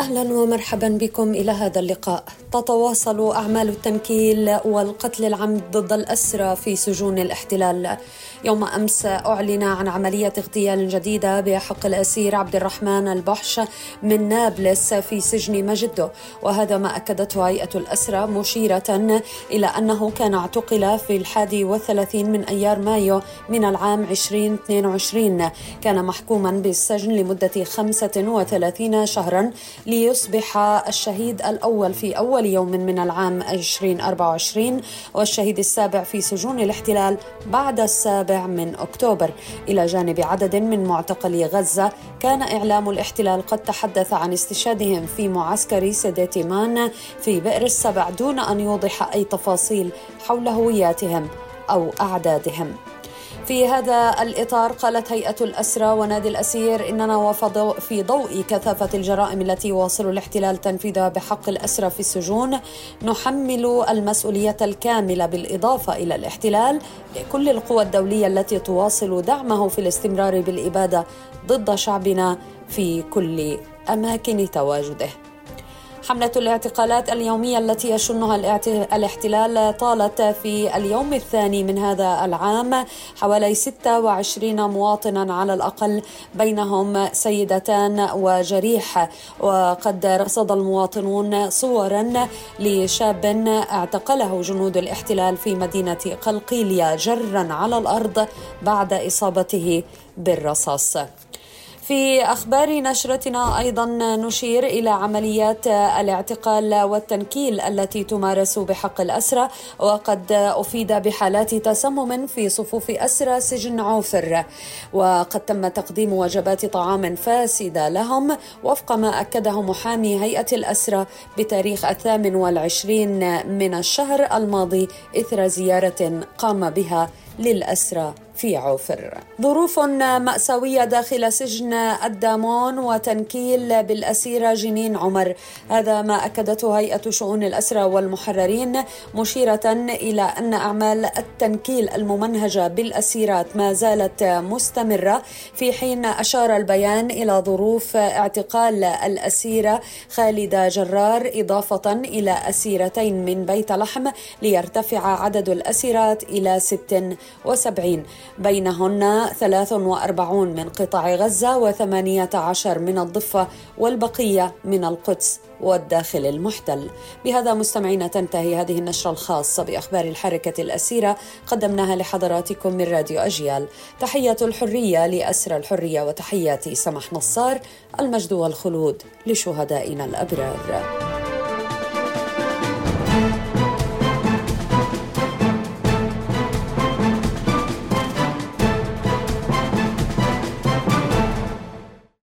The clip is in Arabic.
أهلا ومرحبا بكم إلى هذا اللقاء. تتواصل أعمال التنكيل والقتل العمد ضد الأسرى في سجون الاحتلال. يوم أمس أعلن عن عملية اغتيال جديدة بحق الأسير عبد الرحمن البحش من نابلس في سجن مجده، وهذا ما أكدته هيئة الأسرى مشيرة إلى أنه كان اعتقل في الحادي والثلاثين من أيار مايو من العام 2022 كان محكوما بالسجن لمدة 35 شهرا ليصبح الشهيد الأول في أول يوم من العام 2024 والشهيد السابع في سجون الاحتلال بعد السابع من أكتوبر. إلى جانب عدد من معتقلي غزة كان إعلام الاحتلال قد تحدث عن استشهادهم في معسكر سيديتيمان في بئر السبع دون أن يوضح أي تفاصيل حول هوياتهم أو أعدادهم. في هذا الإطار قالت هيئة الأسرى ونادي الأسير إننا وفي ضوء كثافة الجرائم التي يواصل الاحتلال تنفيذها بحق الأسرى في السجون نحمل المسؤولية الكاملة بالإضافة إلى الاحتلال لكل القوى الدولية التي تواصل دعمه في الاستمرار بالإبادة ضد شعبنا في كل أماكن تواجده. حملة الاعتقالات اليومية التي يشنها الاحتلال طالت في اليوم الثاني من هذا العام حوالي 26 مواطنا على الأقل بينهم سيدتان وجريح. وقد رصد المواطنون صورا لشاب اعتقله جنود الاحتلال في مدينة قلقيلية جرا على الأرض بعد إصابته بالرصاص. في أخبار نشرتنا أيضا نشير إلى عمليات الاعتقال والتنكيل التي تمارس بحق الأسرى وقد أفيد بحالات تسمم في صفوف أسرى سجن عوفر. وقد تم تقديم وجبات طعام فاسدة لهم وفق ما أكده محامي هيئة الأسرى بتاريخ الثامن والعشرين من الشهر الماضي إثر زيارة قام بها للأسرى. في عوفر. ظروف مأساوية داخل سجن الدامون وتنكيل بالأسيرة جنين عمر. هذا ما أكدته هيئة شؤون الأسرى والمحررين مشيرة إلى أن أعمال التنكيل الممنهجة بالأسيرات ما زالت مستمرة. في حين أشار البيان إلى ظروف اعتقال الأسيرة خالدة جرار إضافة إلى أسيرتين من بيت لحم ليرتفع عدد الأسيرات إلى 76 بينهن 43 من قطاع غزة و18 من الضفة والبقية من القدس والداخل المحتل. بهذا مستمعينا تنتهي هذه النشرة الخاصة بأخبار الحركة الأسيرة قدمناها لحضراتكم من راديو أجيال. تحية الحرية لأسر الحرية وتحياتي سمح نصار المجد والخلود لشهدائنا الأبرار.